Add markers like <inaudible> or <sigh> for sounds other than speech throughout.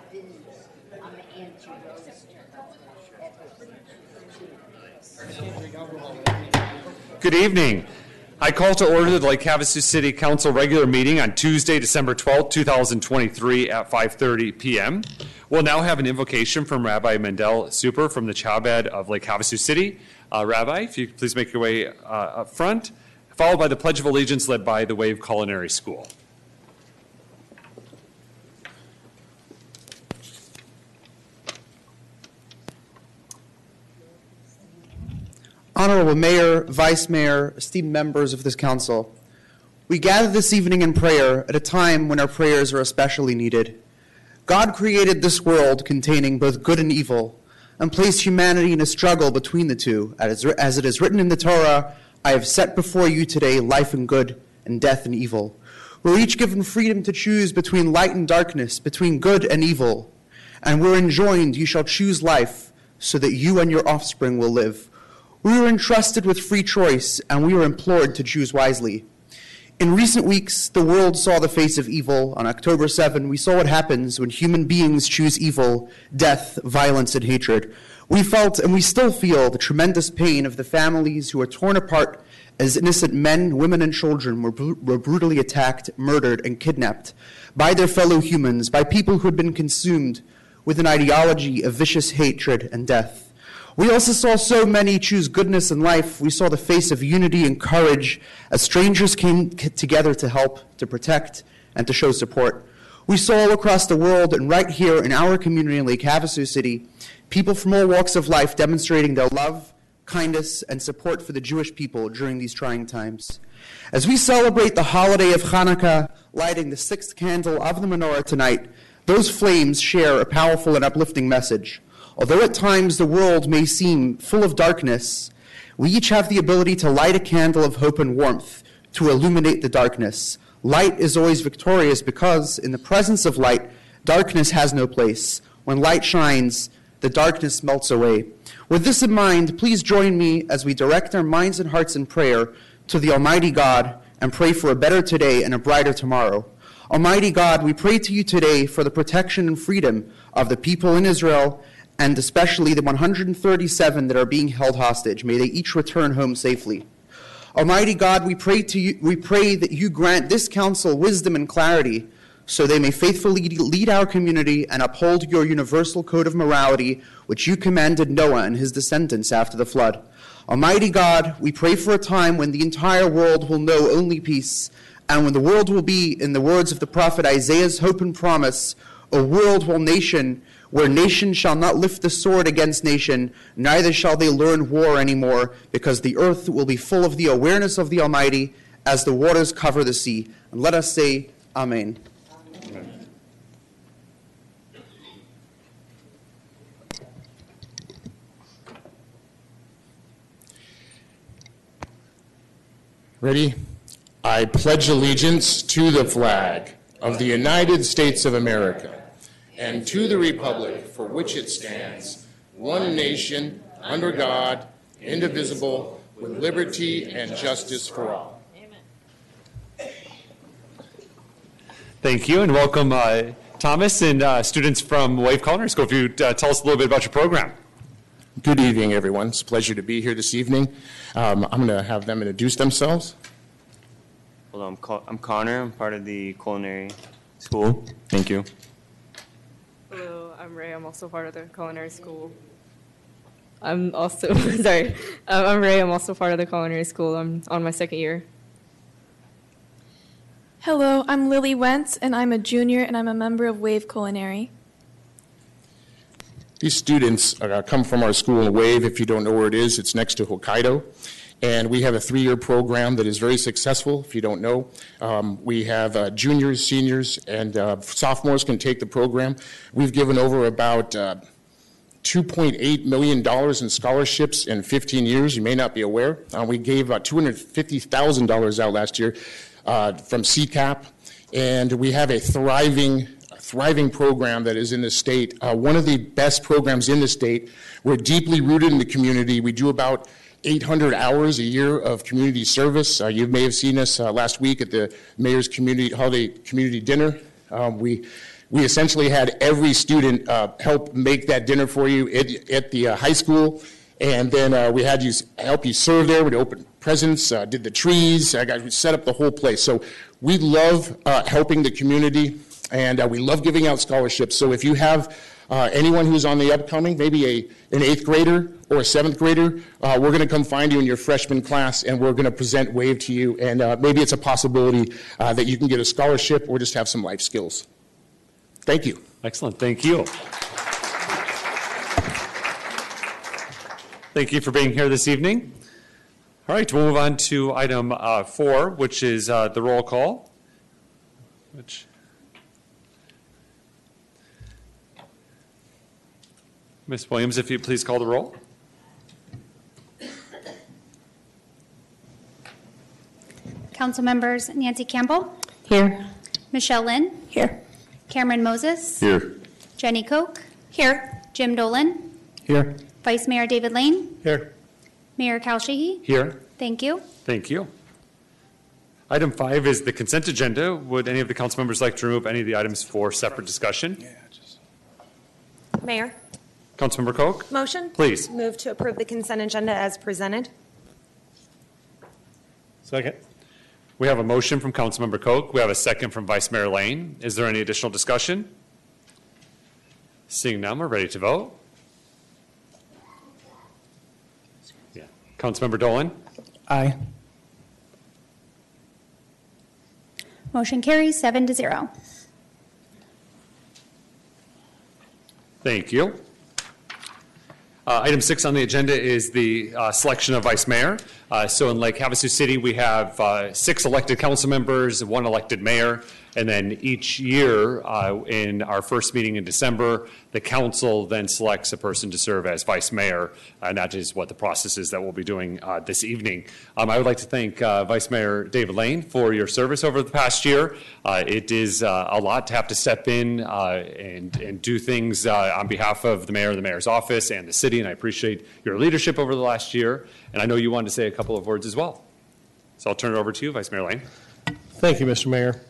I've been, I'm anti-roaster. Good evening. I call to order the Lake Havasu City Council regular meeting on Tuesday, December 12th, 2023 at 5:30 PM. We'll now have an invocation from Rabbi Mendel Super from the Chabad of Lake Havasu City. Uh, Rabbi, if you please make your way uh, up front, followed by the Pledge of Allegiance led by the Wave Culinary School. Honorable Mayor, Vice Mayor, esteemed members of this council, we gather this evening in prayer at a time when our prayers are especially needed. God created this world containing both good and evil and placed humanity in a struggle between the two. As it is written in the Torah, I have set before you today life and good and death and evil. We're each given freedom to choose between light and darkness, between good and evil. And we're enjoined, you shall choose life so that you and your offspring will live. We were entrusted with free choice, and we were implored to choose wisely. In recent weeks, the world saw the face of evil. On October 7, we saw what happens when human beings choose evil, death, violence, and hatred. We felt, and we still feel, the tremendous pain of the families who were torn apart as innocent men, women, and children were, br- were brutally attacked, murdered, and kidnapped by their fellow humans, by people who had been consumed with an ideology of vicious hatred and death. We also saw so many choose goodness in life. We saw the face of unity and courage as strangers came together to help, to protect, and to show support. We saw all across the world and right here in our community in Lake Havasu City, people from all walks of life demonstrating their love, kindness, and support for the Jewish people during these trying times. As we celebrate the holiday of Hanukkah, lighting the sixth candle of the menorah tonight, those flames share a powerful and uplifting message. Although at times the world may seem full of darkness, we each have the ability to light a candle of hope and warmth to illuminate the darkness. Light is always victorious because, in the presence of light, darkness has no place. When light shines, the darkness melts away. With this in mind, please join me as we direct our minds and hearts in prayer to the Almighty God and pray for a better today and a brighter tomorrow. Almighty God, we pray to you today for the protection and freedom of the people in Israel and especially the 137 that are being held hostage. May they each return home safely. Almighty God, we pray to you, we pray that you grant this council wisdom and clarity so they may faithfully lead our community and uphold your universal code of morality which you commanded Noah and his descendants after the flood. Almighty God, we pray for a time when the entire world will know only peace and when the world will be in the words of the prophet Isaiah's hope and promise, a world where nation where nation shall not lift the sword against nation, neither shall they learn war anymore, because the earth will be full of the awareness of the Almighty as the waters cover the sea. And let us say, Amen. Amen. Ready? I pledge allegiance to the flag of the United States of America and to the republic for which it stands, one nation, under God, indivisible, with liberty and justice for all. Thank you, and welcome, uh, Thomas and uh, students from Wave Culinary School. If you uh, tell us a little bit about your program. Good evening, everyone. It's a pleasure to be here this evening. Um, I'm going to have them introduce themselves. Hello, I'm, I'm Connor. I'm part of the culinary school. Thank you. I'm Ray. I'm also part of the culinary school. I'm also <laughs> sorry. Um, I'm Ray. I'm also part of the culinary school. I'm on my second year. Hello, I'm Lily Wentz, and I'm a junior, and I'm a member of Wave Culinary. These students uh, come from our school in Wave. If you don't know where it is, it's next to Hokkaido. And we have a three year program that is very successful, if you don't know. Um, we have uh, juniors, seniors, and uh, sophomores can take the program. We've given over about uh, $2.8 million in scholarships in 15 years. You may not be aware. Uh, we gave about $250,000 out last year uh, from CCAP. And we have a thriving thriving program that is in the state, uh, one of the best programs in the state. We're deeply rooted in the community. We do about 800 hours a year of community service. Uh, you may have seen us uh, last week at the mayor's community holiday community dinner. Um, we We essentially had every student uh, help make that dinner for you at, at the uh, high school. And then uh, we had you help you serve there. We opened presents, uh, did the trees, I got, we set up the whole place. So we love helping the community, and we love giving out scholarships. So if you have uh, anyone who's on the upcoming, maybe a, an eighth grader or a seventh grader, uh, we're going to come find you in your freshman class, and we're going to present WAVE to you. And uh, maybe it's a possibility uh, that you can get a scholarship or just have some life skills. Thank you. Excellent, thank you. Thank you for being here this evening. All right, we'll move on to item uh, four, which is uh, the roll call. Which Ms. Williams, if you please call the roll. Council members Nancy Campbell, Here. Michelle Lynn, Here. Cameron Moses, Here. Jeni Coke. Here. Jim Dolan, Here. Vice Mayor David Lane, Here. Mayor Cal Sheehy. Here. Thank you. Thank you. Item five is the consent agenda. Would any of the council members like to remove any of the items for separate discussion? Mayor, Councilmember Coke? motion? Please. Move to approve the consent agenda as presented. Second. We have a motion from Councilmember Coke. We have a second from Vice Mayor Lane. Is there any additional discussion? Seeing none, we're ready to vote. Yeah. Councilmember Dolan? Aye. Motion carries seven to zero. Thank you. Uh, Item six on the agenda is the uh, selection of vice mayor. Uh, So in Lake Havasu City, we have uh, six elected council members, one elected mayor, and then each year, uh, in our first meeting in December, the council then selects a person to serve as vice mayor, and that is what the process is that we'll be doing uh, this evening. Um, I would like to thank uh, Vice Mayor David Lane for your service over the past year. Uh, It is uh, a lot to have to step in uh, and and do things on behalf of the mayor, the mayor's office, and the city, and I appreciate your leadership over the last year. And I know you wanted to say a couple of words as well. So I'll turn it over to you, Vice Mayor Lane. Thank you, Mr. Mayor.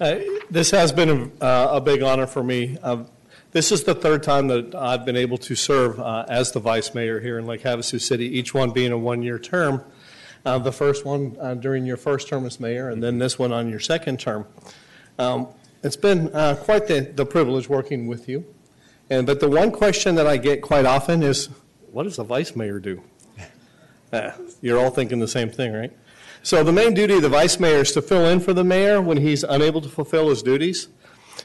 Uh, This has been a uh, a big honor for me. Uh, This is the third time that I've been able to serve uh, as the vice mayor here in Lake Havasu City, each one being a one-year term. Uh, The first one during your first term as mayor, and then this one on your second term. Um, It's been quite the the privilege working with you. And, but the one question that I get quite often is, what does a vice mayor do? <laughs> You're all thinking the same thing, right? So the main duty of the vice mayor is to fill in for the mayor when he's unable to fulfill his duties.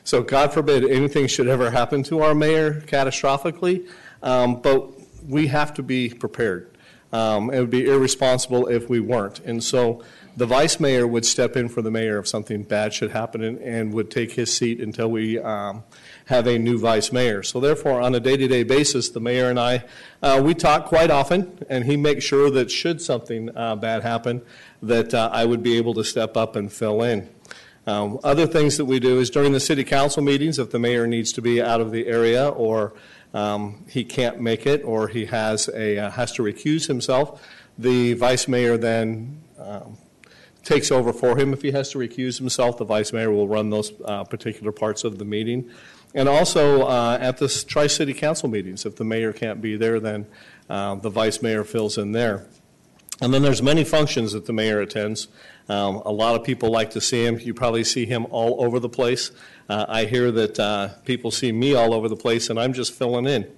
So God forbid anything should ever happen to our mayor catastrophically, um, but we have to be prepared. Um, It would be irresponsible if we weren't. And so the vice mayor would step in for the mayor if something bad should happen and, and would take his seat until we um, have a new vice mayor. So therefore, on a day-to-day basis, the mayor and I, uh, we talk quite often, and he makes sure that should something uh, bad happen, that uh, I would be able to step up and fill in. Um, Other things that we do is during the city council meetings, if the mayor needs to be out of the area or um, he can't make it or he has a, uh, has to recuse himself, the vice mayor then um, takes over for him. If he has to recuse himself, the vice mayor will run those uh, particular parts of the meeting. And also uh, at the tri-city council meetings, if the mayor can't be there, then uh, the vice mayor fills in there. And then there's many functions that the mayor attends. Um, a lot of people like to see him. You probably see him all over the place. Uh, I hear that uh, people see me all over the place, and I'm just filling in.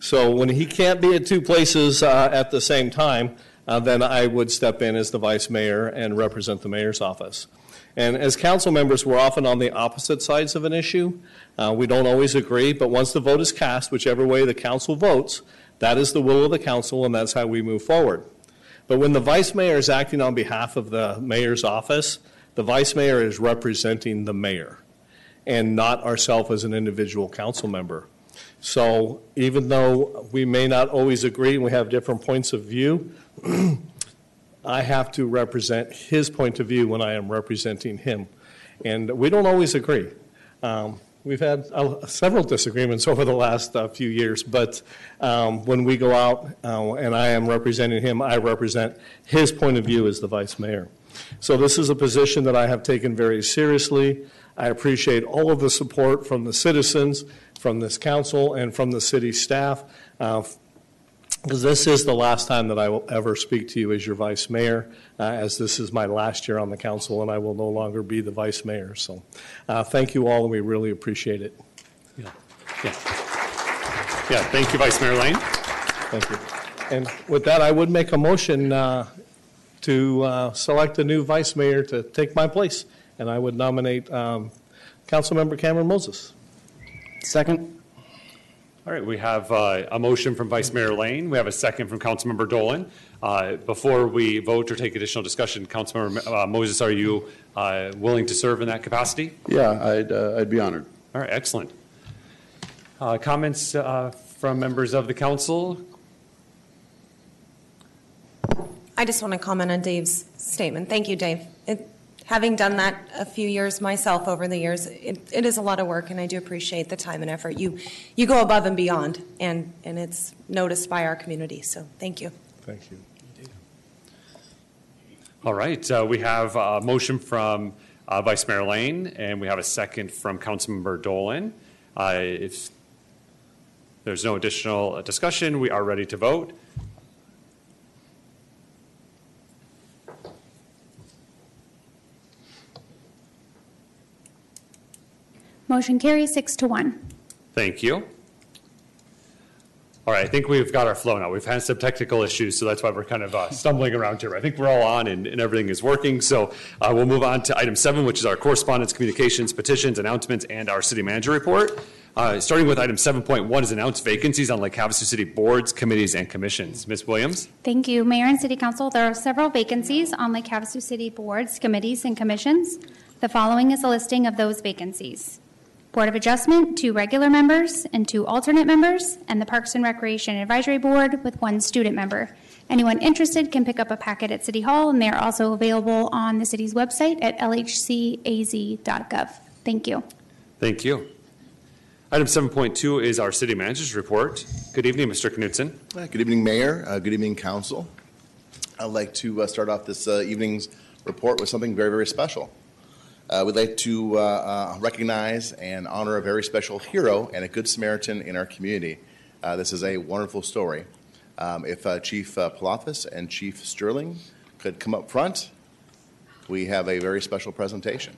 So when he can't be at two places uh, at the same time, uh, then I would step in as the vice mayor and represent the mayor's office. And as council members, we're often on the opposite sides of an issue. Uh, we don't always agree, but once the vote is cast, whichever way the council votes, that is the will of the council, and that's how we move forward. But when the vice mayor is acting on behalf of the mayor's office, the vice mayor is representing the mayor and not ourselves as an individual council member. So even though we may not always agree and we have different points of view, <clears throat> I have to represent his point of view when I am representing him. And we don't always agree. Um, We've had uh, several disagreements over the last uh, few years, but um, when we go out uh, and I am representing him, I represent his point of view as the vice mayor. So this is a position that I have taken very seriously. I appreciate all of the support from the citizens, from this council, and from the city staff, because this is the last time that I will ever speak to you as your vice mayor, uh, as this is my last year on the council, and I will no longer be the vice mayor. So uh, thank you all, and we really appreciate it. Yeah. Yeah. Yeah, thank you, Vice Mayor Lane. Thank you. And with that, I would make a motion uh, to uh, select a new vice mayor to take my place, and I would nominate um, Councilmember Cameron Moses. Second. All right, we have uh, a motion from Vice Mayor Lane. We have a second from Councilmember Dolan. Uh, Before we vote or take additional discussion, Councilmember uh, Moses, are you uh, willing to serve in that capacity? Yeah, I'd, uh, I'd be honored. All right, excellent. Uh, Comments uh, from members of the council? I just want to comment on Dave's statement. Thank you, Dave. It, having done that a few years myself over the years, it, it is a lot of work, and I do appreciate the time and effort. You, you go above and beyond, and, and it's noticed by our community. So thank you. Thank you. All right, uh, we have a motion from uh, Vice Mayor Lane, and we have a second from Councilmember Dolan. Uh, If there's no additional discussion, we are ready to vote. Motion carries six to one. Thank you. All right, I think we've got our flow now. We've had some technical issues, so that's why we're kind of uh, stumbling around here. I think we're all on and, and everything is working. So uh, we'll move on to item seven, which is our correspondence, communications, petitions, announcements, and our city manager report. Uh, starting with item 7.1 is announced vacancies on Lake Havasu City boards, committees, and commissions. Ms. Williams? Thank you, Mayor and City Council. There are several vacancies on Lake Havasu City boards, committees, and commissions. The following is a listing of those vacancies. Board of Adjustment, two regular members and two alternate members, and the Parks and Recreation Advisory Board with one student member. Anyone interested can pick up a packet at City Hall, and they are also available on the city's website at lhcaz.gov. Thank you. Thank you. Item 7.2 is our city manager's report. Good evening, Mr. Knudson. Uh, Good evening, Mayor. Uh, Good evening, Council. I'd like to uh, start off this uh, evening's report with something very, very special. Uh, We'd like to uh, uh, recognize and honor a very special hero and a good Samaritan in our community. Uh, This is a wonderful story. Um, If uh, Chief uh, Palafis and Chief Stirling could come up front, we have a very special presentation.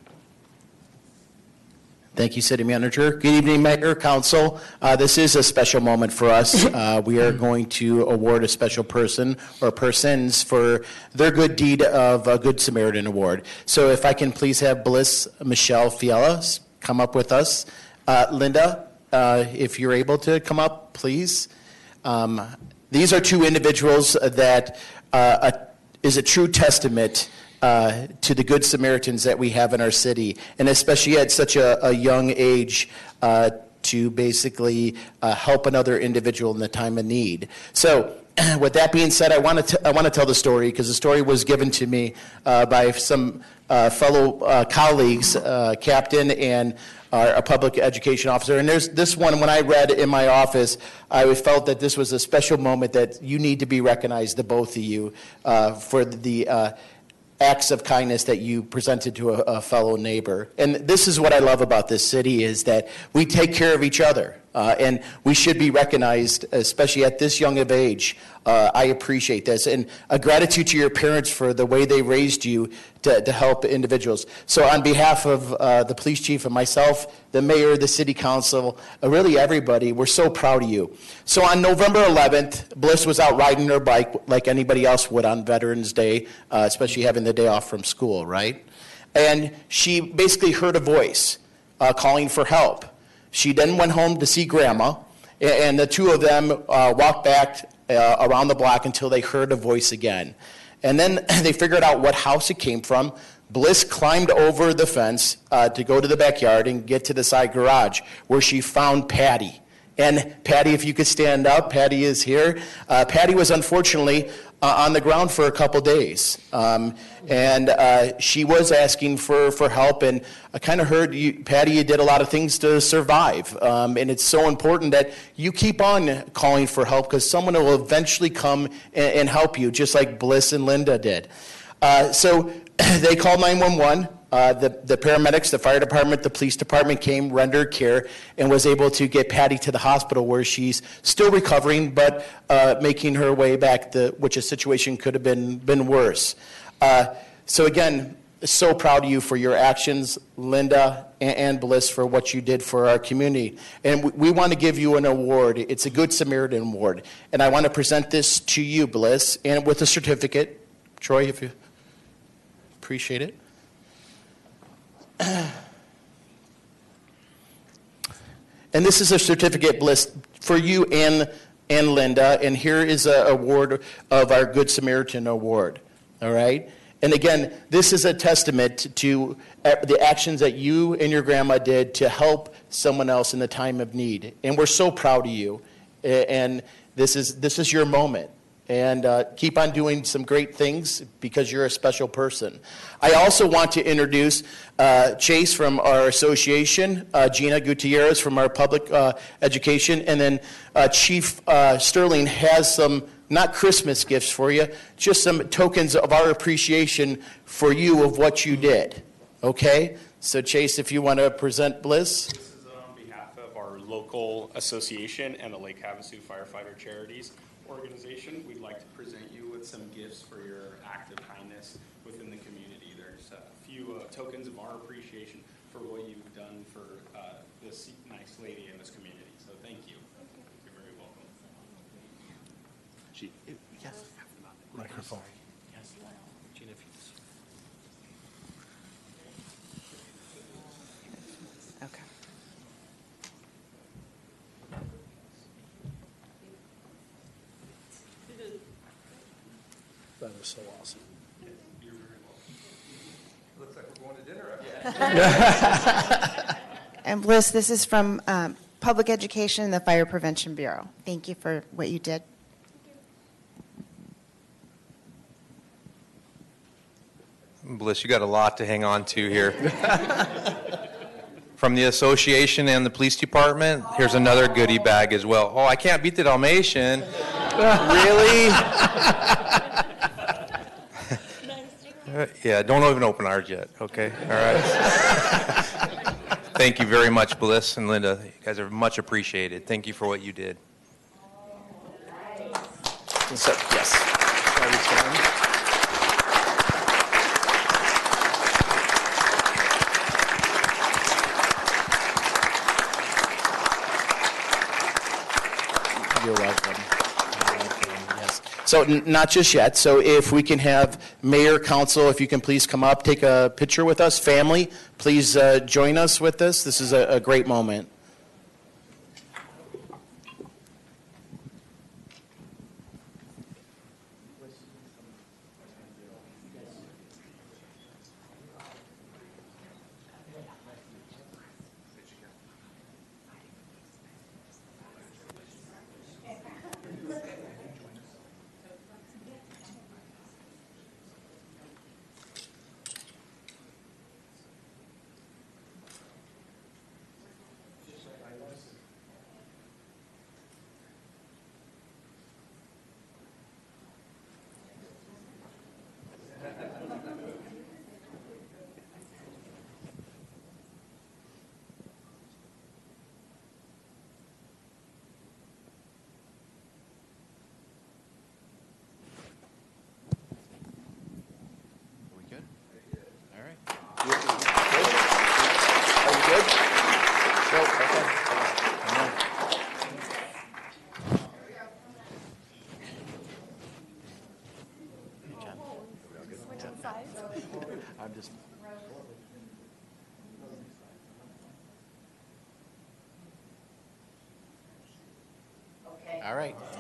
Thank you, City Manager. Good evening, Mayor, Council. Uh, This is a special moment for us. <laughs> Uh, We are going to award a special person or persons for their good deed of a Good Samaritan Award. So if I can please have Bliss Michelle Fiala come up with us. Uh, Linda, uh, if you're able to come up, please. Um, These are two individuals that uh, a- is a true testament uh, to the good Samaritans that we have in our city, and especially at such a, a young age uh, to basically uh, help another individual in the time of need. So, <clears throat> with that being said, I want to I want to tell the story because the story was given to me uh, by some uh, fellow uh, colleagues, uh, captain and a public education officer. And there's this one when I read in my office, I felt that this was a special moment that you need to be recognized, the both of you, uh, for the. Acts of kindness that you presented to a, a, fellow neighbor. And this is what I love about this city is that we take care of each other. Uh, and we should be recognized, especially at this young of age. Uh, I appreciate this. And a gratitude to your parents for the way they raised you to, to help individuals. So, on behalf of uh, the police chief and myself, the mayor, the city council, uh, really everybody, we're so proud of you. So, on November 11th, Bliss was out riding her bike like anybody else would on Veterans Day, uh, especially having the day off from school, right? And she basically heard a voice uh, calling for help. She then went home to see grandma, and the two of them uh, walked back uh, around the block until they heard a voice again. And then <laughs> they figured out what house it came from. Bliss climbed over the fence uh, to go to the backyard and get to the side garage where she found Patty. And Patty, if you could stand up, Patty is here. Uh, Patty was unfortunately uh, on the ground for a couple days. Um, and uh, she was asking for, for help. And I kind of heard, you, Patty, you did a lot of things to survive. Um, and it's so important that you keep on calling for help because someone will eventually come and, and, help you, just like Bliss and Linda did. Uh, so <clears throat> they called 911. Uh, the, the paramedics, the fire department, the police department came, rendered care, and was able to get Patty to the hospital where she's still recovering, but uh, making her way back, the, which a situation could have been, been worse. Uh, so again, so proud of you for your actions, Linda and, and Bliss, for what you did for our community. And we, we want to give you an award. It's a Good Samaritan Award. And I want to present this to you, Bliss, and with a certificate. Troy, if you appreciate it. <clears throat> And this is a certificate, Bliss, for you and, and Linda. And here is an award of our Good Samaritan Award. All right? And again, this is a testament to uh, the actions that you and your grandma did to help someone else in the time of need. And we're so proud of you. And this is, this is your moment. And uh, keep on doing some great things because you're a special person. I also want to introduce uh, Chase from our association, uh, Gina Gutierrez from our public uh, education, and then uh, Chief uh, Stirling has some not Christmas gifts for you, just some tokens of our appreciation for you of what you did. Okay? So, Chase, if you want to present Bliss. This is on behalf of our local association and the Lake Havasu Firefighter Charities Organization. We'd like to present you with some gifts for your act of kindness within the community. There's a few uh, tokens of our appreciation for what you've done for uh, this nice lady in this community. So thank you. You're very welcome. Yes. Microphone. Yes. Gina, if you just. Okay. That is so awesome. Looks like we're going to dinner <laughs> And Bliss, this is from um, Public Education and the Fire Prevention Bureau. Thank you for what you did. Bliss, you got a lot to hang on to here. From the association and the police department, here's another goodie bag as well. Oh, I can't beat the Dalmatian. really? Uh, yeah, don't even open ours yet, okay? All right. <laughs> Thank you very much, Bliss and Linda. You guys are much appreciated. Thank you for what you did. So, yes. You're welcome. Yes. So n- not just yet. So if we can have mayor, council, if you can please come up, take a picture with us, family, please uh, join us with this. This is a, a great moment.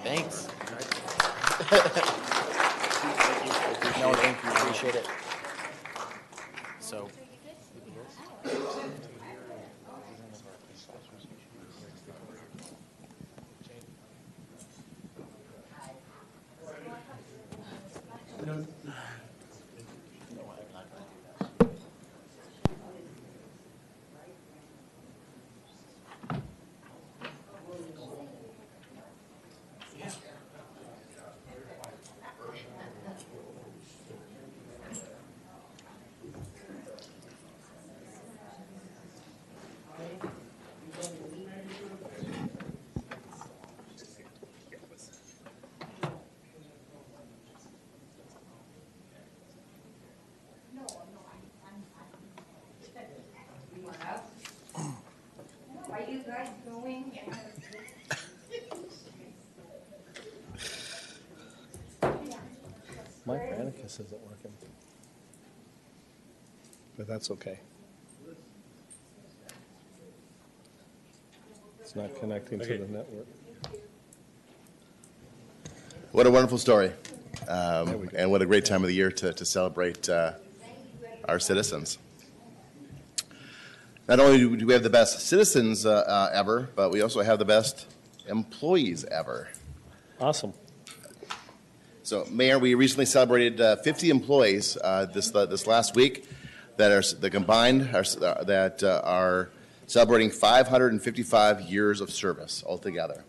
Thanks. No, <laughs> thank you, appreciate it. This isn't working. But that's okay. It's not connecting to Okay. the network. What a wonderful story. Um, and what a great time of the year to, to celebrate uh, our citizens. Not only do we have the best citizens uh, uh, ever, but we also have the best employees ever. Awesome. So, Mayor, we recently celebrated uh, 50 employees uh, this uh, this last week that are that combined are, uh, that uh, are celebrating 555 years of service altogether.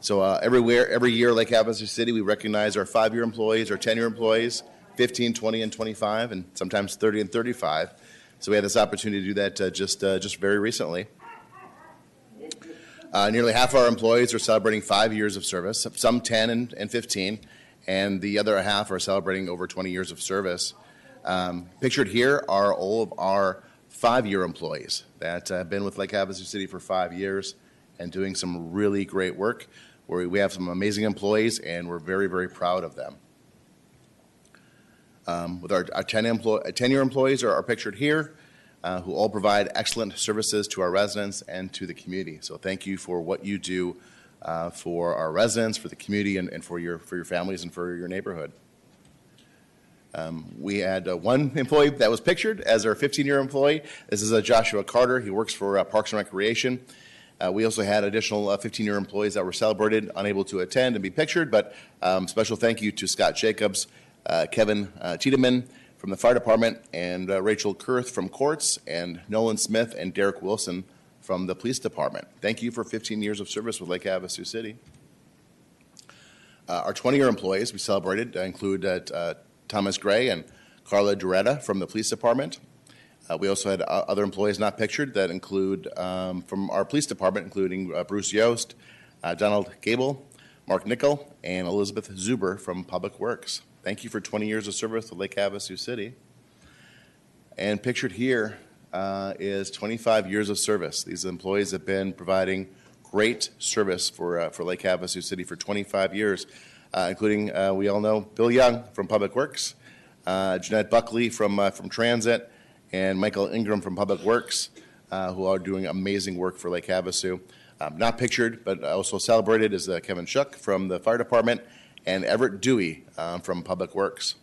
So uh, everywhere, every year, Lake Havasu City, we recognize our five-year employees, our 10-year employees, 15, 20, and 25, and sometimes 30 and 35. So we had this opportunity to do that just just very recently. Nearly half our employees are celebrating five years of service, some 10 and, and 15, and the other half are celebrating over 20 years of service. Um, pictured here are all of our five-year employees that have been with Lake Havasu City for five years and doing some really great work. Where we have some amazing employees, and we're very, very proud of them. Um, with our, our 10 employ, 10-year employees are, are pictured here, uh, who all provide excellent services to our residents and to the community. So thank you for what you do uh, for our residents, for the community, and, and for your for your families and for your neighborhood. Um, we had uh, one employee that was pictured as our 15-year employee. This is uh, Joshua Carter. He works for uh, Parks and Recreation. Uh, we also had additional 15-year employees that were celebrated, unable to attend and be pictured. But um, special thank you to Scott Jacobs, uh, Kevin uh, Tiedemann from the fire department, and uh, Rachel Kurth from courts, and Nolan Smith and Derek Wilson from the police department. Thank you for 15 years of service with Lake Havasu City. Uh, our 20-year employees we celebrated uh, include uh, uh, Thomas Gray and Carla Doretta from the police department. Uh, we also had other employees not pictured that include um, from our police department, including Bruce Yost, Donald Gable, Mark Nickel, and Elizabeth Zuber from Public Works. Thank you for 20 years of service to Lake Havasu City. And pictured here uh, is 25 years of service. These employees have been providing great service for, uh, for Lake Havasu City for 25 years, uh, including, uh, we all know, Bill Young from Public Works, uh, Jeanette Buckley from, uh, from Transit, and Michael Ingram from Public Works, who are doing amazing work for Lake Havasu. Um, not pictured, but also celebrated is Kevin Shuck from the Fire Department and Everett Dewey from Public Works.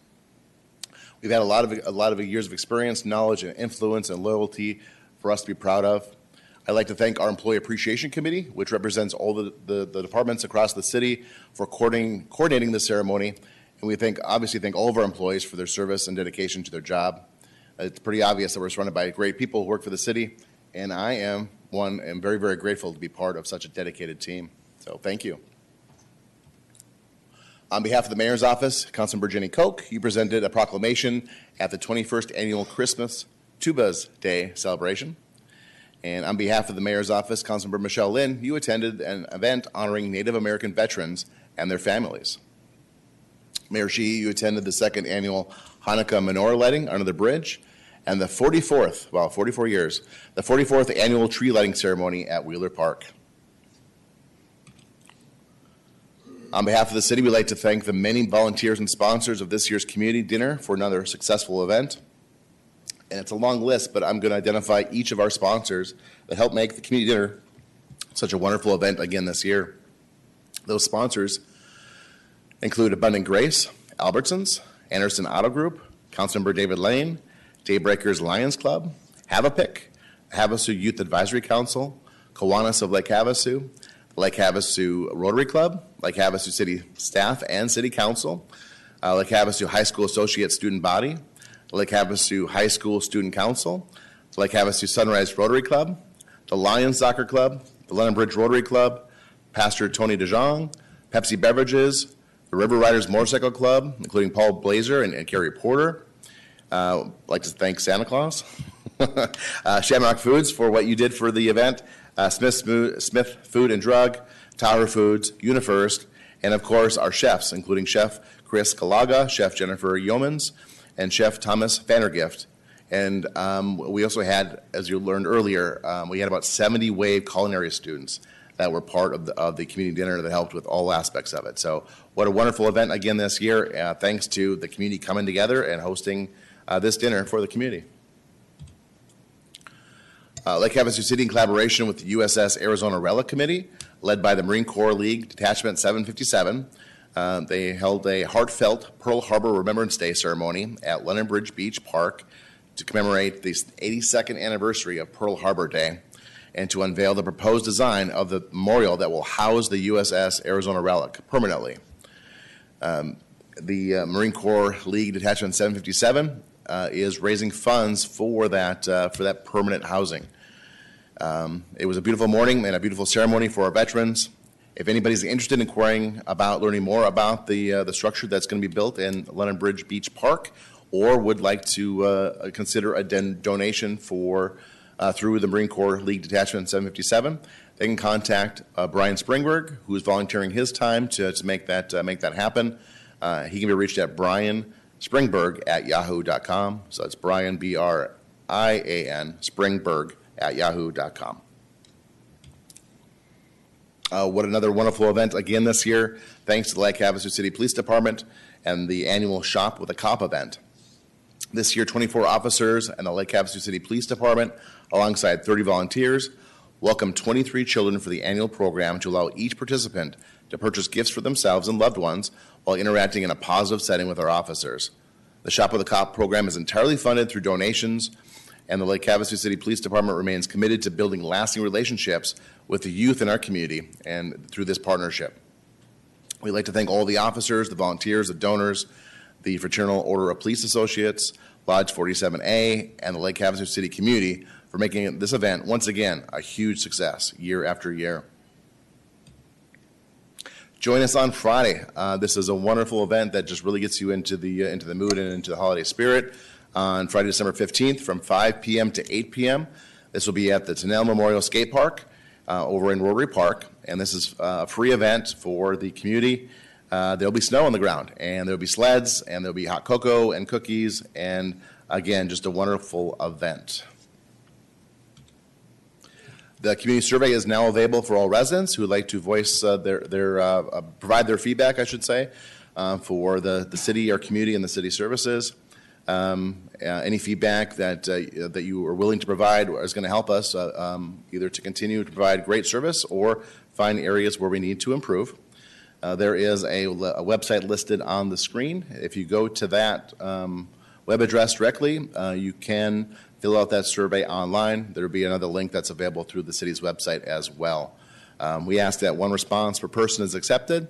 We've had a lot of a lot of years of experience, knowledge, and influence and loyalty for us to be proud of. I'd like to thank our Employee Appreciation Committee, which represents all the, the, the departments across the city, for coordinating, coordinating the ceremony. And we thank, obviously thank all of our employees for their service and dedication to their job. It's pretty obvious that we're surrounded by great people who work for the city, and I am one, am very, very grateful to be part of such a dedicated team. So thank you. On behalf of the Mayor's Office, Councilmember Jeni Coke, you presented a proclamation at the 21st Annual Christmas Tubas Day celebration. And on behalf of the Mayor's Office, Councilmember Michelle Lynn, you attended an event honoring Native American veterans and their families. Mayor Sheehy, you attended the second annual Hanukkah menorah lighting under the bridge and the 44th, well, 44 years, the 44th annual tree lighting ceremony at Wheeler Park. On behalf of the city, we'd like to thank the many volunteers and sponsors of this year's community dinner for another successful event. And it's a long list, but I'm going to identify each of our sponsors that helped make the community dinner such a wonderful event again this year. Those sponsors include Abundant Grace, Albertsons, Anderson Auto Group, Councilmember David Lane, Daybreakers Lions Club, Have a Havapic, Havasu Youth Advisory Council, Kiwanis of Lake Havasu, Lake Havasu Rotary Club, Lake Havasu City Staff and City Council, uh, Lake Havasu High School Associate Student Body, Lake Havasu High School Student Council, Lake Havasu Sunrise Rotary Club, the Lions Soccer Club, the London Bridge Rotary Club, Pastor Tony DeJong, Pepsi Beverages, the River Riders Motorcycle Club, including Paul Blazer and, and Carrie Porter. Uh, I'd like to thank Santa Claus, <laughs> uh, Shamrock Foods for what you did for the event, uh, Smith, Smo- Smith Food and Drug, Tower Foods, UniFirst, and of course our chefs, including Chef Chris Kalaga, Chef Jennifer Yeomans, and Chef Thomas Vandergift. And um, we also had, as you learned earlier, um, we had about 70 WAVE culinary students that were part of the, of the community dinner that helped with all aspects of it. So, what a wonderful event again this year, uh, thanks to the community coming together and hosting uh, this dinner for the community. Uh, Lake Havasu City, in collaboration with the USS Arizona Relic Committee, led by the Marine Corps League Detachment 757, uh, they held a heartfelt Pearl Harbor Remembrance Day ceremony at London Bridge Beach Park to commemorate the 82nd anniversary of Pearl Harbor Day and to unveil the proposed design of the memorial that will house the USS Arizona Relic permanently. Um, the uh, Marine Corps League Detachment 757 uh, is raising funds for that uh, for that permanent housing. Um, it was a beautiful morning and a beautiful ceremony for our veterans. If anybody's interested in inquiring about learning more about the uh, the structure that's going to be built in London Bridge Beach Park, or would like to uh, consider a don- donation for uh, through the Marine Corps League Detachment 757, they can contact uh, Brian Springberg, who is volunteering his time to, to make that uh, make that happen. Uh, he can be reached at Brian Springberg at yahoo.com. So that's Brian B R I A N Springberg at yahoo.com. Uh, what another wonderful event again this year, thanks to the Lake Havasu City Police Department and the annual Shop with a Cop event. This year, 24 officers and the Lake Havasu City Police Department, alongside 30 volunteers, welcomed 23 children for the annual program to allow each participant to purchase gifts for themselves and loved ones while interacting in a positive setting with our officers. The Shop with a Cop program is entirely funded through donations, and the Lake Havasu City Police Department remains committed to building lasting relationships with the youth in our community and through this partnership. We'd like to thank all the officers, the volunteers, the donors, the Fraternal Order of Police Associates, Lodge 47A, and the Lake Havasu City community for making this event, once again, a huge success year after year. Join us on Friday. Uh, this is a wonderful event that just really gets you into the uh, into the mood and into the holiday spirit. On Friday, December 15th, from 5 p.m. to 8 p.m., this will be at the Tennell Memorial Skate Park uh, over in Rotary Park, and this is uh, a free event for the community. Uh, there'll be snow on the ground, and there'll be sleds, and there'll be hot cocoa and cookies, and again, just a wonderful event. The community survey is now available for all residents who would like to voice uh, their, their uh, uh, provide their feedback, I should say, uh, for the, the city, or community, and the city services. Um, uh, any feedback that uh, that you are willing to provide is going to help us um, either to continue to provide great service or find areas where we need to improve. there is a, a, website listed on the screen. If you go to that um, web address directly, you can fill out that survey online. There will be another link that's available through the city's website as well. Um, we ask that one response per person is accepted,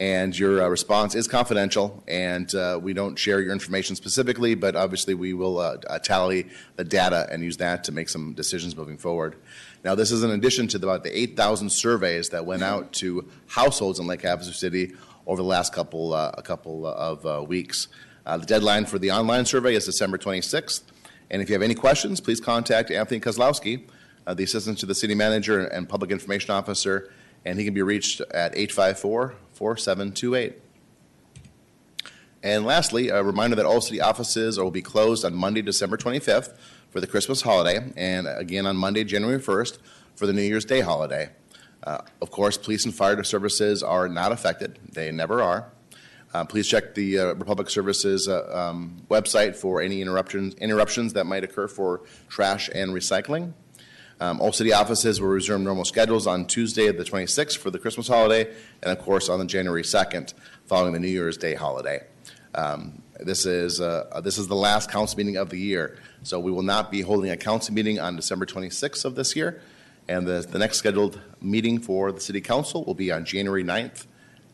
and your uh, response is confidential, and uh, we don't share your information specifically, but obviously we will uh, uh tally the data and use that to make some decisions moving forward. Now, this is in addition to about the 8,000 surveys that went out to households in Lake Havasu City over the last couple, uh, a couple of uh, weeks. the deadline for the online survey is December 26th. And if you have any questions, please contact Anthony Kozlowski, the Assistant to the City Manager and Public Information Officer, and he can be reached at 854 4728. And lastly, a reminder that all city offices will be closed on Monday, December 25th for the Christmas holiday, and again on Monday, January 1st for the New Year's Day holiday. Uh, of course, police and fire services are not affected, they never are. Uh, please check the uh, Republic Services uh, um, website for any interruptions, interruptions that might occur for trash and recycling. Um, all city offices will resume normal schedules on Tuesday, the 26th, for the Christmas holiday, and of course on the January 2nd, following the New Year's Day holiday. Um, this is uh, this is the last council meeting of the year, so we will not be holding a council meeting on December 26th of this year, and the, the next scheduled meeting for the city council will be on January 9th,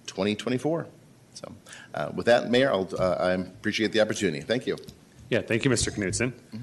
2024. So, uh, with that, Mayor, I'll, uh, I appreciate the opportunity. Thank you. Yeah, thank you, Mr. Knudson. All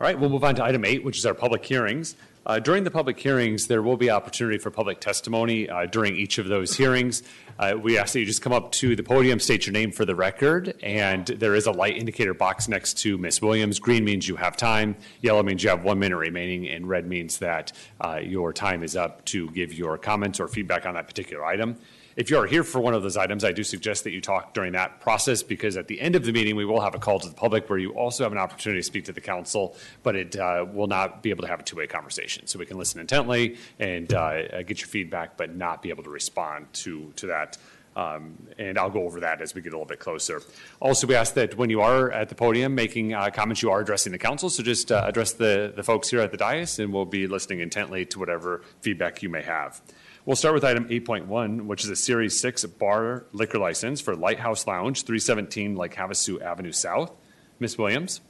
right, we'll move on to item eight, which is our public hearings. Uh, during the public hearings, there will be opportunity for public testimony uh, during each of those hearings. Uh, we ask that you just come up to the podium, state your name for the record, and there is a light indicator box next to Ms. Williams. Green means you have time, yellow means you have one minute remaining, and red means that uh, your time is up to give your comments or feedback on that particular item. If you are here for one of those items, I do suggest that you talk during that process because at the end of the meeting, we will have a call to the public where you also have an opportunity to speak to the council, but it uh, will not be able to have a two-way conversation. So we can listen intently and uh, get your feedback, but not be able to respond to, to that. Um, and I'll go over that as we get a little bit closer. Also, we ask that when you are at the podium making uh, comments, you are addressing the council. So just uh, address the, the folks here at the dais, and we'll be listening intently to whatever feedback you may have. We'll start with item 8.1, which is a Series 6 bar liquor license for Lighthouse Lounge, 317 Lake Havasu Avenue South. Ms. Williams?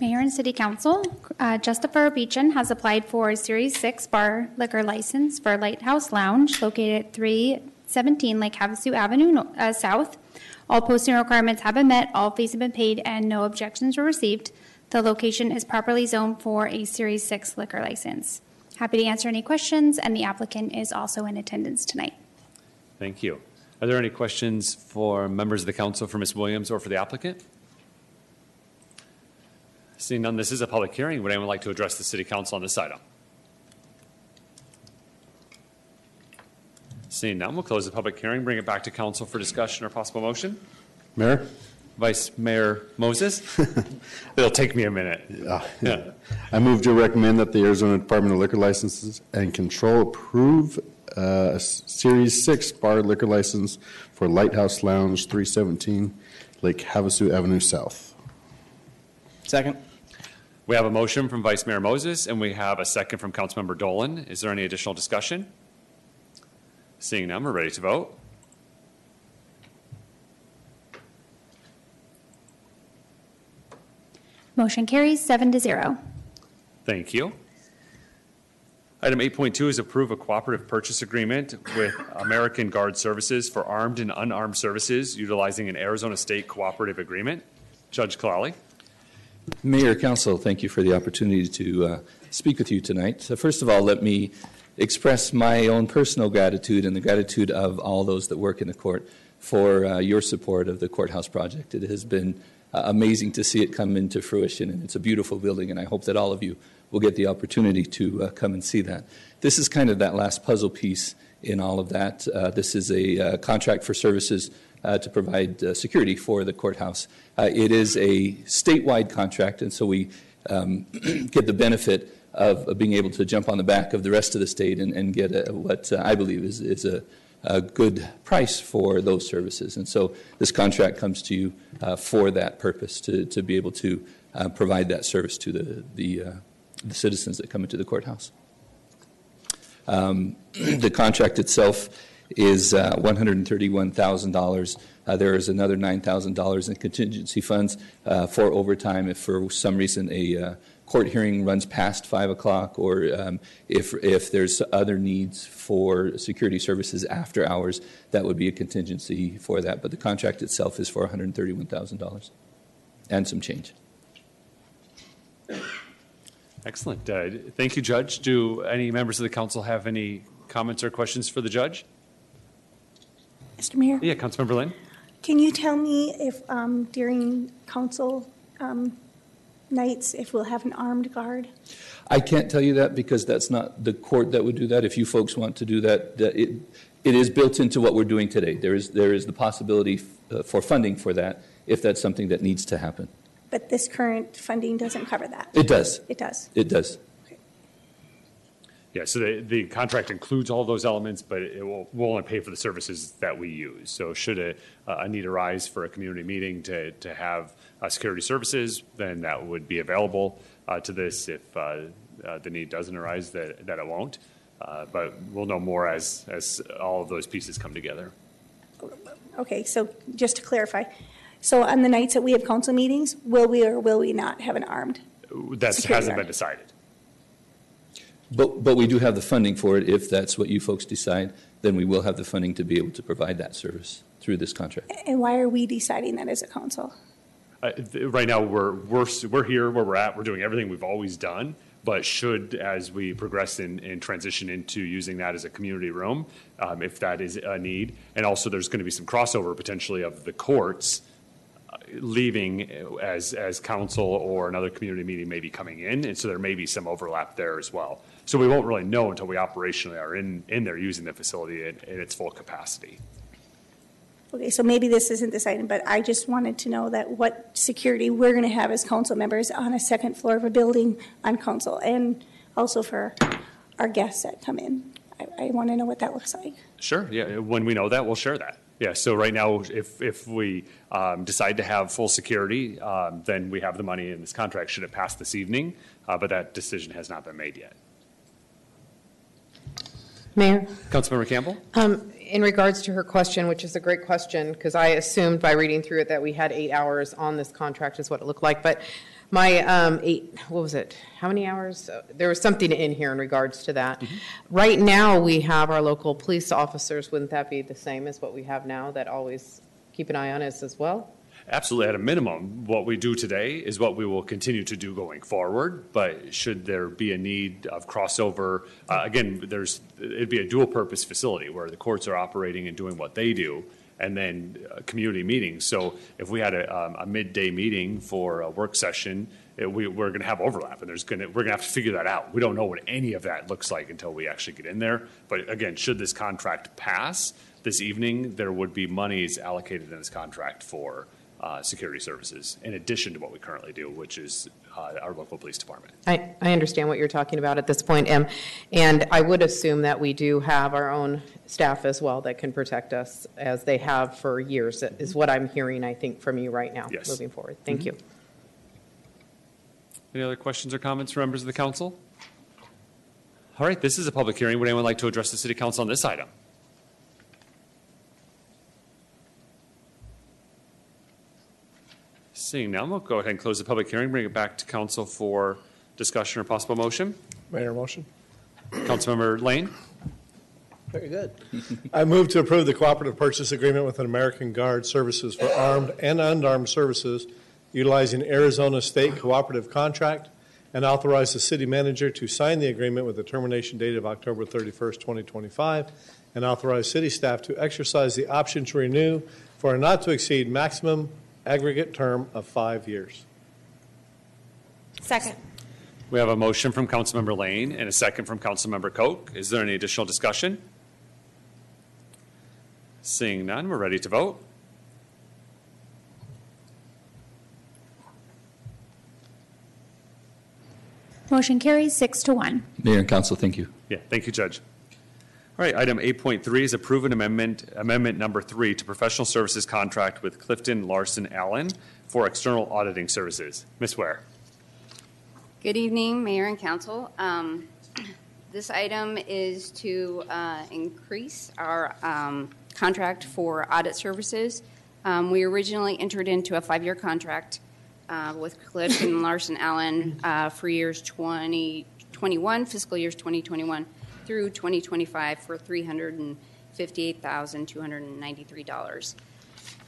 Mayor and City Council, uh, Justifer Beechin has applied for a Series 6 bar liquor license for Lighthouse Lounge located at 317 Lake Havasu Avenue uh, South. All posting requirements have been met, all fees have been paid, and no objections were received. The location is properly zoned for a Series 6 liquor license. Happy to answer any questions, and the applicant is also in attendance tonight. Thank you. Are there any questions for members of the council for Ms. Williams or for the applicant? Seeing none, this is a public hearing. Would anyone like to address the city council on this item? Seeing none, we'll close the public hearing, bring it back to council for discussion or possible motion. Mayor? Vice Mayor Moses? <laughs> It'll take me a minute. Yeah. I move to recommend that the Arizona Department of Liquor Licenses and Control approve uh, Series 6 bar liquor license for Lighthouse Lounge, 317 Lake Havasu Avenue South. Second. We have a motion from Vice Mayor Moses, and we have a second from Councilmember Dolan. Is there any additional discussion? Seeing none, we're ready to vote. Motion carries seven to zero. Thank you. Item 8.2 is approve a cooperative purchase agreement with American Guard Services for armed and unarmed services utilizing an Arizona State cooperative agreement. Judge Kalauli? Mayor, Council, thank you for the opportunity to uh, speak with you tonight. So first of all, let me express my own personal gratitude and the gratitude of all those that work in the court for uh, your support of the courthouse project. It has been uh, amazing to see it come into fruition, and it's a beautiful building, and I hope that all of you will get the opportunity to uh, come and see that. This is kind of that last puzzle piece in all of that. Uh, this is a uh, contract for services uh, to provide uh, security for the courthouse. It is a statewide contract, and so we um, <clears throat> get the benefit of, being able to jump on the back of the rest of the state and, and get a, what I believe is, is a, a good price for those services. And so this contract comes to you uh, for that purpose, to, to be able to uh, provide that service to the, the, uh, the citizens that come into the courthouse. Um, <clears throat> the contract itself is uh, $131,000. Uh, there is another $9,000 in contingency funds uh, for overtime if for some reason a court hearing runs past 5 o'clock or um, if, if there's other needs for security services after hours, that would be a contingency for that. But the contract itself is for $131,000 and some change. Excellent. Uh, Thank you, Judge. Do any members of the council have any comments or questions for the judge? Mr. Mayor, Yeah, Councilmember Lynn? can you tell me if um, during council um, nights, if we'll have an armed guard? I can't tell you that because that's not the court that would do that. If you folks want to do that, that it, it is built into what we're doing today. There is, there is the possibility uh, for funding for that if that's something that needs to happen. But this current funding doesn't cover that. It does. It does. It does. Yeah, so the, the contract includes all those elements, but it will, will only pay for the services that we use. So should a, a need arise for a community meeting to, to have uh, security services, then that would be available uh, to this. If uh, uh, the need doesn't arise, that, that it won't. Uh, But we'll know more as, as all of those pieces come together. Okay, so just to clarify, so on the nights that we have council meetings, will we or will we not have an armed? That hasn't guard. been decided. But, but we do have the funding for it. If that's what you folks decide, then we will have the funding to be able to provide that service through this contract. And why are we deciding that as a council? Uh, th- Right now, we're, we're, we're here where we're at, we're doing everything we've always done, but should, as we progress in, transition into using that as a community room, um, if that is a need, and also there's going to be some crossover potentially of the courts uh, leaving as, as council or another community meeting may be coming in, and so there may be some overlap there as well. So we won't really know until we operationally are in, in there using the facility in, in its full capacity. Okay, so maybe this isn't this item, but I just wanted to know that what security we're going to have as council members on a second floor of a building on council, and also for our guests that come in. I, I want to know what that looks like. Sure, yeah, when we know that, we'll share that. Yeah, so right now, if, if we um, decide to have full security, um, then we have the money in this contract should it pass this evening, uh, but that decision has not been made yet. Mayor, Councilmember Campbell? um, in regards to her question, which is a great question, because I assumed by reading through it that we had eight hours on this contract is what it looked like, but my um, eight, what was it? How many hours? Uh, There was something in here in regards to that. Right now, we have our local police officers. Wouldn't that be the same as what we have now that always keep an eye on us as well? Absolutely, at a minimum, what we do today is what we will continue to do going forward. But should there be a need of crossover, uh, again, there's, it'd be a dual-purpose facility where the courts are operating and doing what they do, and then uh, community meetings. So if we had a, um, a midday meeting for a work session, it- we, we're going to have overlap, and there's going to, we're going to have to figure that out. We don't know what any of that looks like until we actually get in there. But again, should this contract pass this evening, there would be monies allocated in this contract for uh, security services, in addition to what we currently do, which is uh, our local police department. I, I understand what you're talking about at this point, Em, and I would assume that we do have our own staff as well that can protect us, as they have for years, is what I'm hearing, I think, from you right now, Yes. moving forward. Thank Mhm. you. Any other questions or comments from members of the council? All right, this is a public hearing. Would anyone like to address the city council on this item? Seeing none, we'll go ahead and close the public hearing, bring it back to council for discussion or possible motion. Mayor, motion. Councilmember Lane? Very good. I move to approve the cooperative purchase agreement with an American Guard Services for armed and unarmed services utilizing Arizona State Cooperative Contract and authorize the city manager to sign the agreement with the termination date of October 31st, 2025, and authorize city staff to exercise the option to renew for a not-to-exceed maximum aggregate term of five years. Second. We have a motion from Councilmember Lane and a second from Councilmember Coke. Is there any additional discussion? Seeing none, we're ready to vote. Motion carries six to one. Mayor and council, thank you. Yeah, thank you, Judge. All right, item 8.3 is approve an amendment, amendment number three to professional services contract with Clifton Larson Allen for external auditing services. Ms. Ware? Good evening, Mayor and Council. Um, <clears throat> This item is to uh, increase our um, contract for audit services. Um, We originally entered into a five-year contract uh, with Clifton Larson Allen uh, for years 2021, fiscal years 2021 through 2025 for $358,293.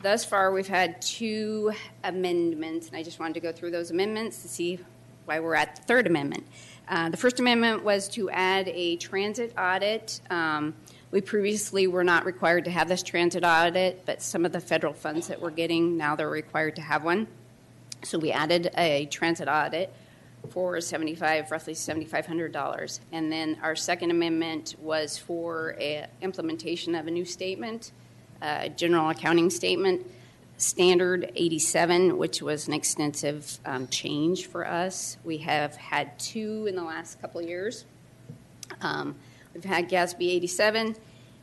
Thus far, we've had two amendments, and I just wanted to go through those amendments to see why we're at the third amendment. Uh, the first amendment was to add a transit audit. Um, we previously were not required to have this transit audit, but some of the federal funds that we're getting now they're required to have one. So we added a transit audit for 75, roughly $7,500. And then our second amendment was for a implementation of a new statement, uh, general accounting statement, standard 87, which was an extensive um, change for us. We have had two in the last couple years. Um, we've had GASB 87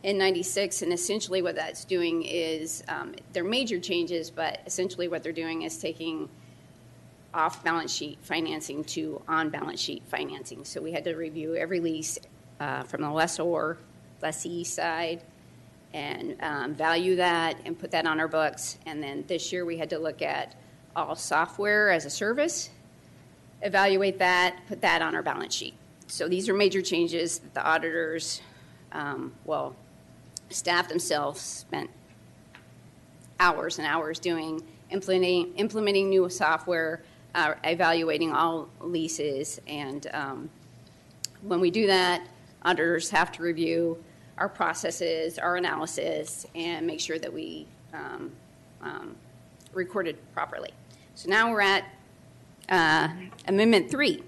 and 96, and essentially what that's doing is um, they're major changes, but essentially what they're doing is taking off balance sheet financing to on balance sheet financing. So we had to review every lease uh, from the lessor, lessee side, and um, value that and put that on our books. And then this year we had to look at all software as a service, evaluate that, put that on our balance sheet. So these are major changes that the auditors, um, well, staff themselves spent hours and hours doing, implementing, implementing new software, evaluating all leases, and um, when we do that, auditors have to review our processes, our analysis, and make sure that we um, um, record it properly. So now we're at uh, Amendment 3.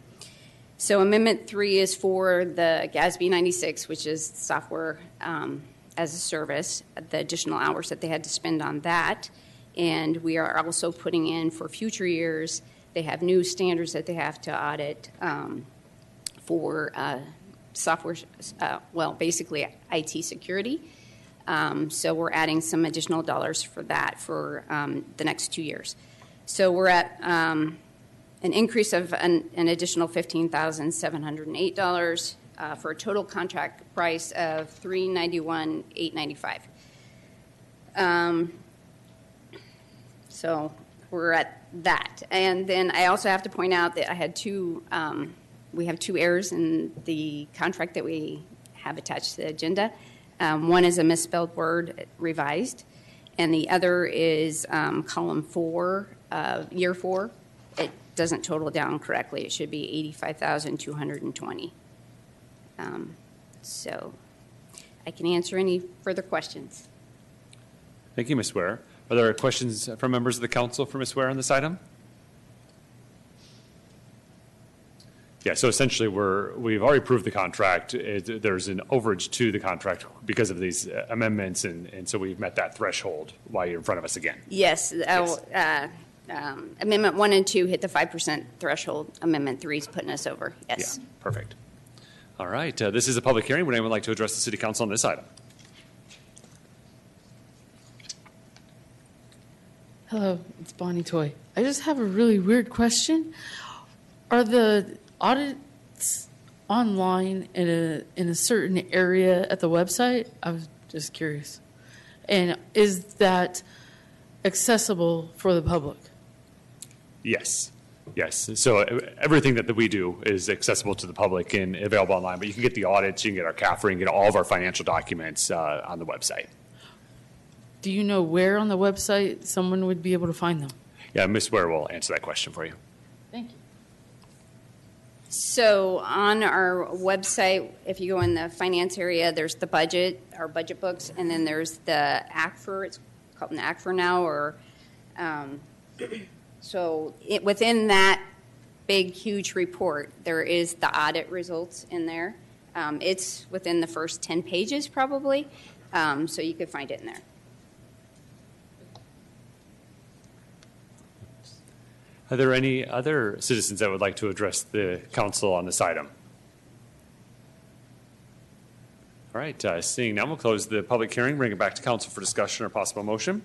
So Amendment 3 is for the GASB 96, which is software um, as a service, the additional hours that they had to spend on that. And we are also putting in for future years, they have new standards that they have to audit um, for uh, software, uh, well, basically IT security. Um, so we're adding some additional dollars for that for um, the next two years. So we're at um, an increase of an, an additional $15,708 uh, for a total contract price of $391,895. Um, so we're at that. And then I also have to point out that I had two, um, we have two errors in the contract that we have attached to the agenda. Um, one is a misspelled word revised, and the other is um, column four, uh, year four. It doesn't total down correctly. It should be 85,220. Um, so I can answer any further questions. Thank you, Ms. Ware. Are there questions from members of the council for Ms. Ware on this item? Yeah, so essentially, we're, we've already approved the contract. It- There's an overage to the contract because of these uh, amendments, and, and so we've met that threshold while you're in front of us again. Yes, uh, uh, um, Amendment 1 and 2 hit the 5% threshold. Amendment 3 is putting us over, yes. Perfect. All right, uh, this is a public hearing. Would anyone like to address the city council on this item? Hello, it's Bonnie Toy. I just have a really weird question. Are the audits online in a in a certain area at the website? I was just curious. And is that accessible for the public? Yes, yes. So everything that, we do is accessible to the public and available online, but you can get the audits, you can get our CAFR, and get all of our financial documents uh, on the website. Do you know where on the website someone would be able to find them? Yeah, Ms. Ware will answer that question for you. Thank you. So on our website, if you go in the finance area, there's the budget, our budget books, and then there's the ACFR, it's called an ACFR now, or, um, so it, within that big, huge report, there is the audit results in there. Um, It's within the first 10 pages, probably, um, so you could find it in there. Are there any other citizens that would like to address the council on this item? All right, uh, seeing none, we'll close the public hearing, bring it back to council for discussion or possible motion.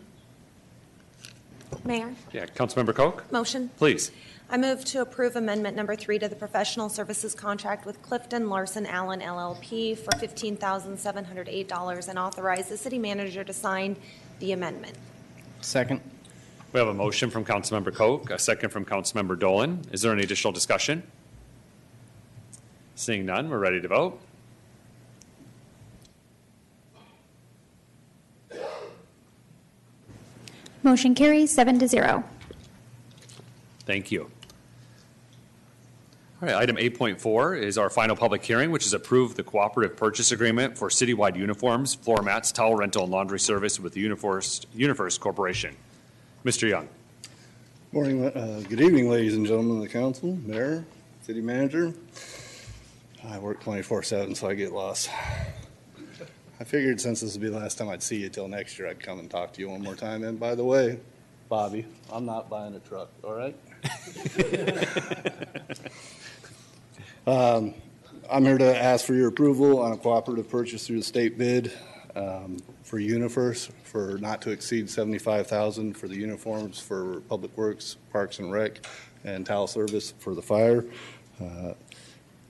Mayor, Yeah, Councilmember Coke, motion. please. I move to approve amendment number three to the professional services contract with Clifton Larson Allen LLP for $15,708 and authorize the city manager to sign the amendment. Second. We have a motion from Councilmember Coke, a second from Councilmember Dolan. Is there any additional discussion? Seeing none, we're ready to vote. Motion carries seven to zero. Thank you. All right, item 8.4 is our final public hearing, which is approve the cooperative purchase agreement for citywide uniforms, floor mats, towel rental, and laundry service with the UniFirst, UniFirst Corporation. Mr. Young. Morning, uh, good evening, ladies and gentlemen of the council, mayor, city manager. I work 24/7, so I get lost. I figured since this would be the last time I'd see you till next year, I'd come and talk to you one more time. And by the way, Bobby, I'm not buying a truck, all right? <laughs> Um, I'm here to ask for your approval on a cooperative purchase through the state bid um, for UniFirst for not to exceed 75,000 for the uniforms for Public Works, Parks and Rec, and towel service for the fire. Uh,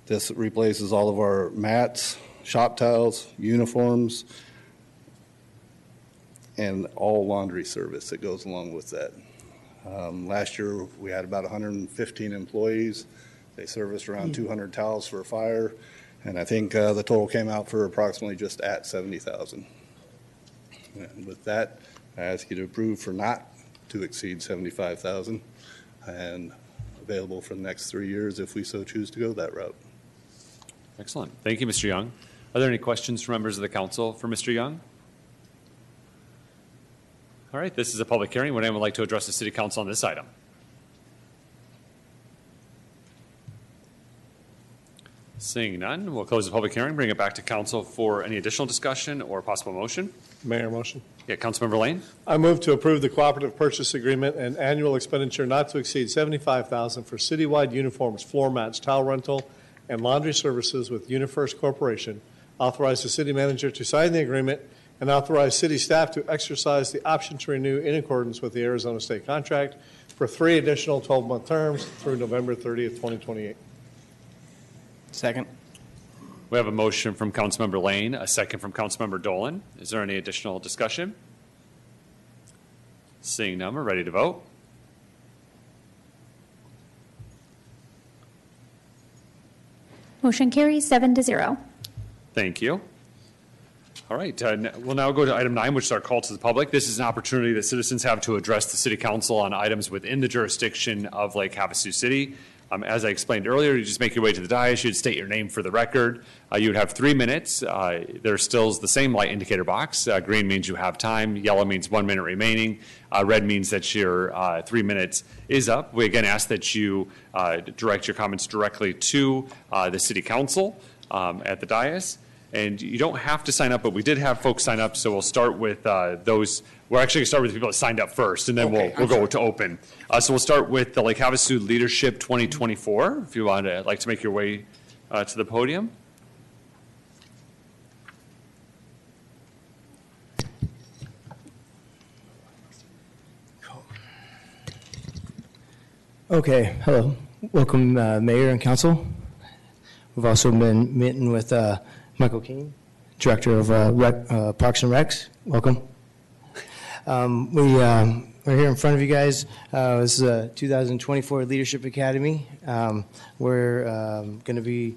This replaces all of our mats, shop towels, uniforms, and all laundry service that goes along with that. Um, Last year, we had about 115 employees. They serviced around 200 towels for a fire, and I think uh, the total came out for approximately just at 70,000. And with that, I ask you to approve for not to exceed 75,000 and available for the next three years if we so choose to go that route. Excellent. Thank you, Mr. Young. Are there any questions from members of the council for Mr. Young? All right, this is a public hearing. Would anyone like to address the city council on this item? Seeing none, we'll close the public hearing, bring it back to council for any additional discussion or possible motion. Mayor, motion. Yeah, Councilmember Lane? I move to approve the cooperative purchase agreement and annual expenditure not to exceed $75,000 for citywide uniforms, floor mats, towel rental, and laundry services with UniFirst Corporation. Authorize the city manager to sign the agreement and authorize city staff to exercise the option to renew in accordance with the Arizona State contract for three additional 12-month terms through November 30th, 2028. Second. We have a motion from Councilmember Lane, a second from Councilmember Dolan. Is there any additional discussion? Seeing none, we're ready to vote. Motion carries seven to zero. Thank you. All right, uh, we'll now go to item nine, which is our call to the public. This is an opportunity that citizens have to address the city council on items within the jurisdiction of Lake Havasu City. Um, As I explained earlier, you just make your way to the dais, you'd state your name for the record. Uh, You would have three minutes. Uh, There still is the same light indicator box. Uh, Green means you have time, yellow means one minute remaining, uh, red means that your uh, three minutes is up. We again ask that you uh, direct your comments directly to the city council um, at the dais. And you don't have to sign up, but we did have folks sign up, so we'll start with those. We're actually going to start with the people that signed up first, and then we'll, we'll go to open. Uh, So we'll start with the Lake Havasu Leadership 2024, if you want to, like to make your way uh, to the podium. Okay, hello. Welcome, uh, Mayor and Council. We've also been meeting with uh, Michael King, Director of uh, Rec- uh, Parks and Recs. Welcome. Um, We, um, we're here in front of you guys. Uh, This is a 2024 Leadership Academy. Um, We're going to be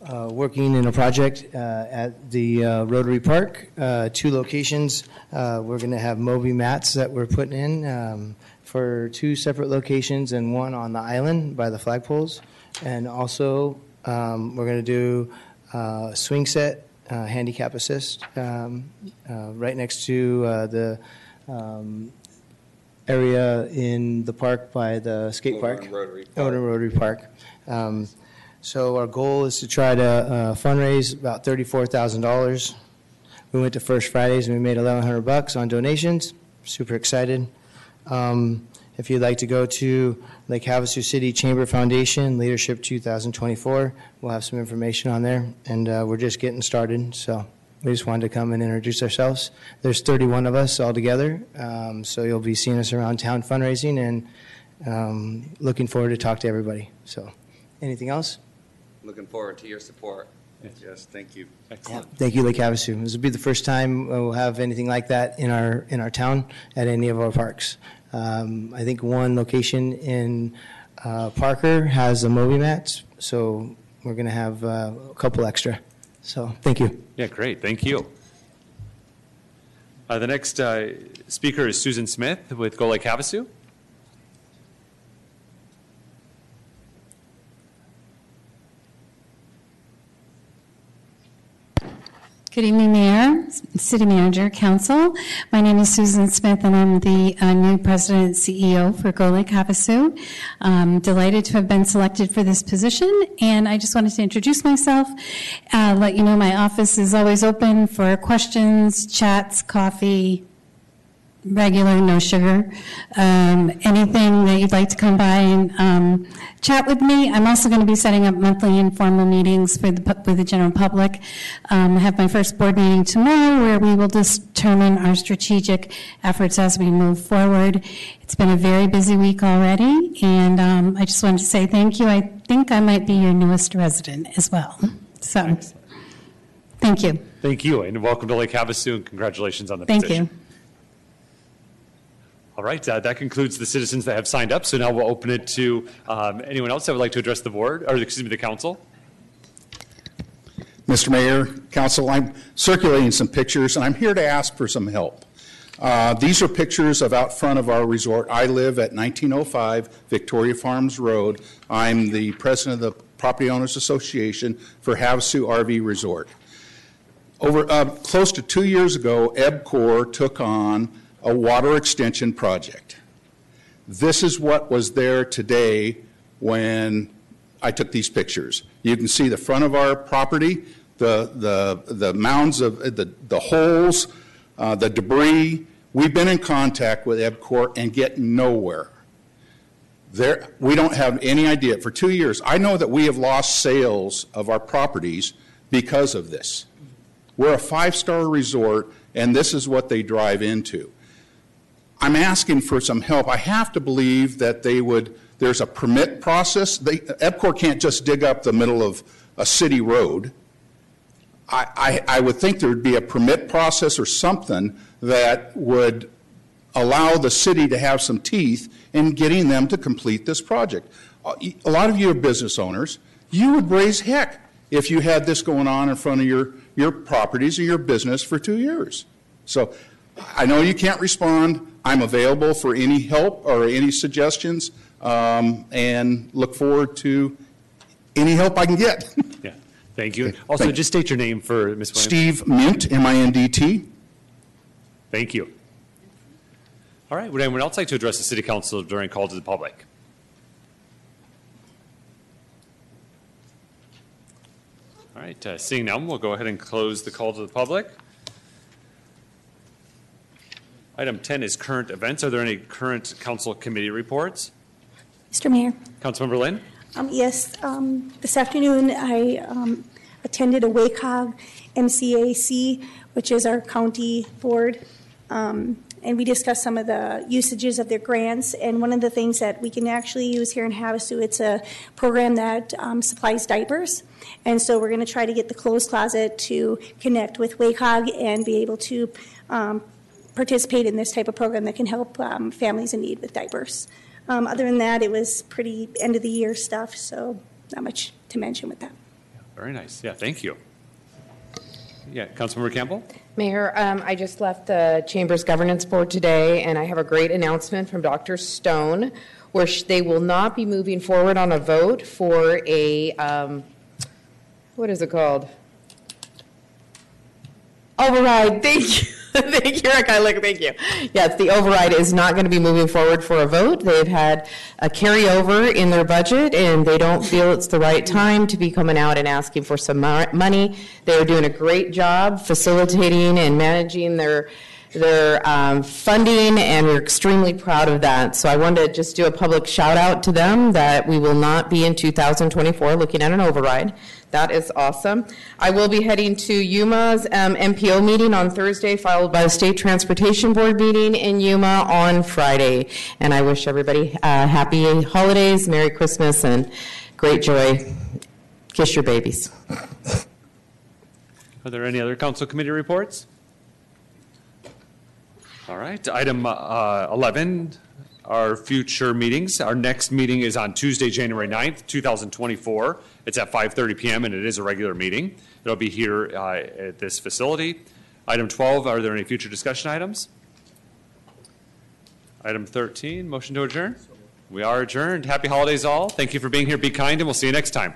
uh, working in a project uh, at the uh, Rotary Park, uh, two locations. Uh, We're going to have Moby mats that we're putting in um, for two separate locations and one on the island by the flagpoles. And also, um, we're going to do uh, swing set, handicap assist, um, right next to the um, area in the park by the skate park. Rotary Odin Rotary Park. Um, So our goal is to try to uh, fundraise about $34,000. We went to First Fridays and we made 1,100 bucks on donations. Super excited. Um, If you'd like to go to Lake Havasu City Chamber Foundation Leadership 2024, we'll have some information on there, and uh, we're just getting started, so we just wanted to come and introduce ourselves. There's 31 of us all together, um, so you'll be seeing us around town fundraising, and um, looking forward to talk to everybody. So, anything else? Looking forward to your support. Yes, thank you. Excellent. Thank you, Lake Havasu. This will be the first time we'll have anything like that in our, in our town at any of our parks. Um, I think one location in uh, Parker has a Moby mats, so we're going to have uh, a couple extra. So, thank you. Yeah, great, thank you. Uh, The next uh, speaker is Susan Smith with Go Lake Havasu. Good evening, Mayor, City Manager, Council. My name is Susan Smith, and I'm the uh, new President and CEO for Go Lake Havasu. Um, Delighted to have been selected for this position, and I just wanted to introduce myself, uh, let you know my office is always open for questions, chats, coffee, regular, no sugar. Um, anything that you'd like to come by and um, chat with me. I'm also going to be setting up monthly informal meetings for the pu- with the general public. Um, I have my first board meeting tomorrow where we will determine our strategic efforts as we move forward. It's been a very busy week already, and um, I just wanted to say thank you. I think I might be your newest resident as well. So, thank you. Thank you, and welcome to Lake Havasu, and congratulations on the Thank position. you. All right, uh, that concludes the citizens that have signed up. So now we'll open it to um, anyone else that would like to address the board, or excuse me, the council. Mr. Mayor, Council, I'm circulating some pictures, and I'm here to ask for some help. Uh, These are pictures of out front of our resort. I live at 1905 Victoria Farms Road. I'm the president of the Property Owners Association for Havasu RV Resort. Over, uh, close to two years ago, EPCOR took on a water extension project. This is what was there today when I took these pictures. You can see the front of our property, the, the, the mounds of, the, the holes, uh, the debris. We've been in contact with EPCOR and get nowhere. There, we don't have any idea. For two years, I know that we have lost sales of our properties because of this. We're a five-star resort, and this is what they drive into. I'm asking for some help. I have to believe that they would, there's a permit process. They, EPCOR can't just dig up the middle of a city road. I, I, I would think there would be a permit process or something that would allow the city to have some teeth in getting them to complete this project. A lot of you are business owners. You would raise heck if you had this going on in front of your, your properties or your business for two years. So I know you can't respond. I'm available for any help or any suggestions um, and look forward to any help I can get. <laughs> Yeah, thank you. Also, thank just state your name for Ms. Williams. Steve Mindt, M-I-N-D-T. Thank you. All right, would anyone else like to address the city council during call to the public? All right, uh, seeing none, we'll go ahead and close the call to the public. Item 10 is current events. Are there any current council committee reports? Mr. Mayor, Councilmember Lynn? um, yes, um, this afternoon I um, attended a WACOG MCAC, which is our county board, um, and we discussed some of the usages of their grants. And one of the things that we can actually use here in Havasu, it's a program that um, supplies diapers. And so we're going to try to get the clothes closet to connect with WACOG and be able to um, participate in this type of program that can help um, families in need with diapers. Um, other than that, it was pretty end of the year stuff, so not much to mention with that. Very nice. Yeah, thank you. Yeah, Councilmember Campbell? Mayor, um, I just left the Chamber's Governance Board today, and I have a great announcement from Dr. Stone, where sh- they will not be moving forward on a vote for a, um, what is it called? Override, thank you. <laughs> Thank you, Rick. I look, thank you. Yes, the override is not going to be moving forward for a vote. They've had a carryover in their budget, and they don't feel it's the right time to be coming out and asking for some money. They are doing a great job facilitating and managing their their um, funding, and we're extremely proud of that. So I wanted to just do a public shout out to them that we will not be in 2024 looking at an override. That is awesome. I will be heading to Yuma's um, MPO meeting on Thursday, followed by the State Transportation Board meeting in Yuma on Friday. And I wish everybody uh, happy holidays, Merry Christmas, and great joy. Kiss your babies. Are there any other council committee reports? All right, item uh, 11, our future meetings. Our next meeting is on Tuesday, January 9th, 2024. It's at 5:30 PM, and it is a regular meeting. It'll be here uh, at this facility. Item 12, are there any future discussion items? Item 13, motion to adjourn? We are adjourned. Happy holidays all. Thank you for being here. Be kind, and we'll see you next time.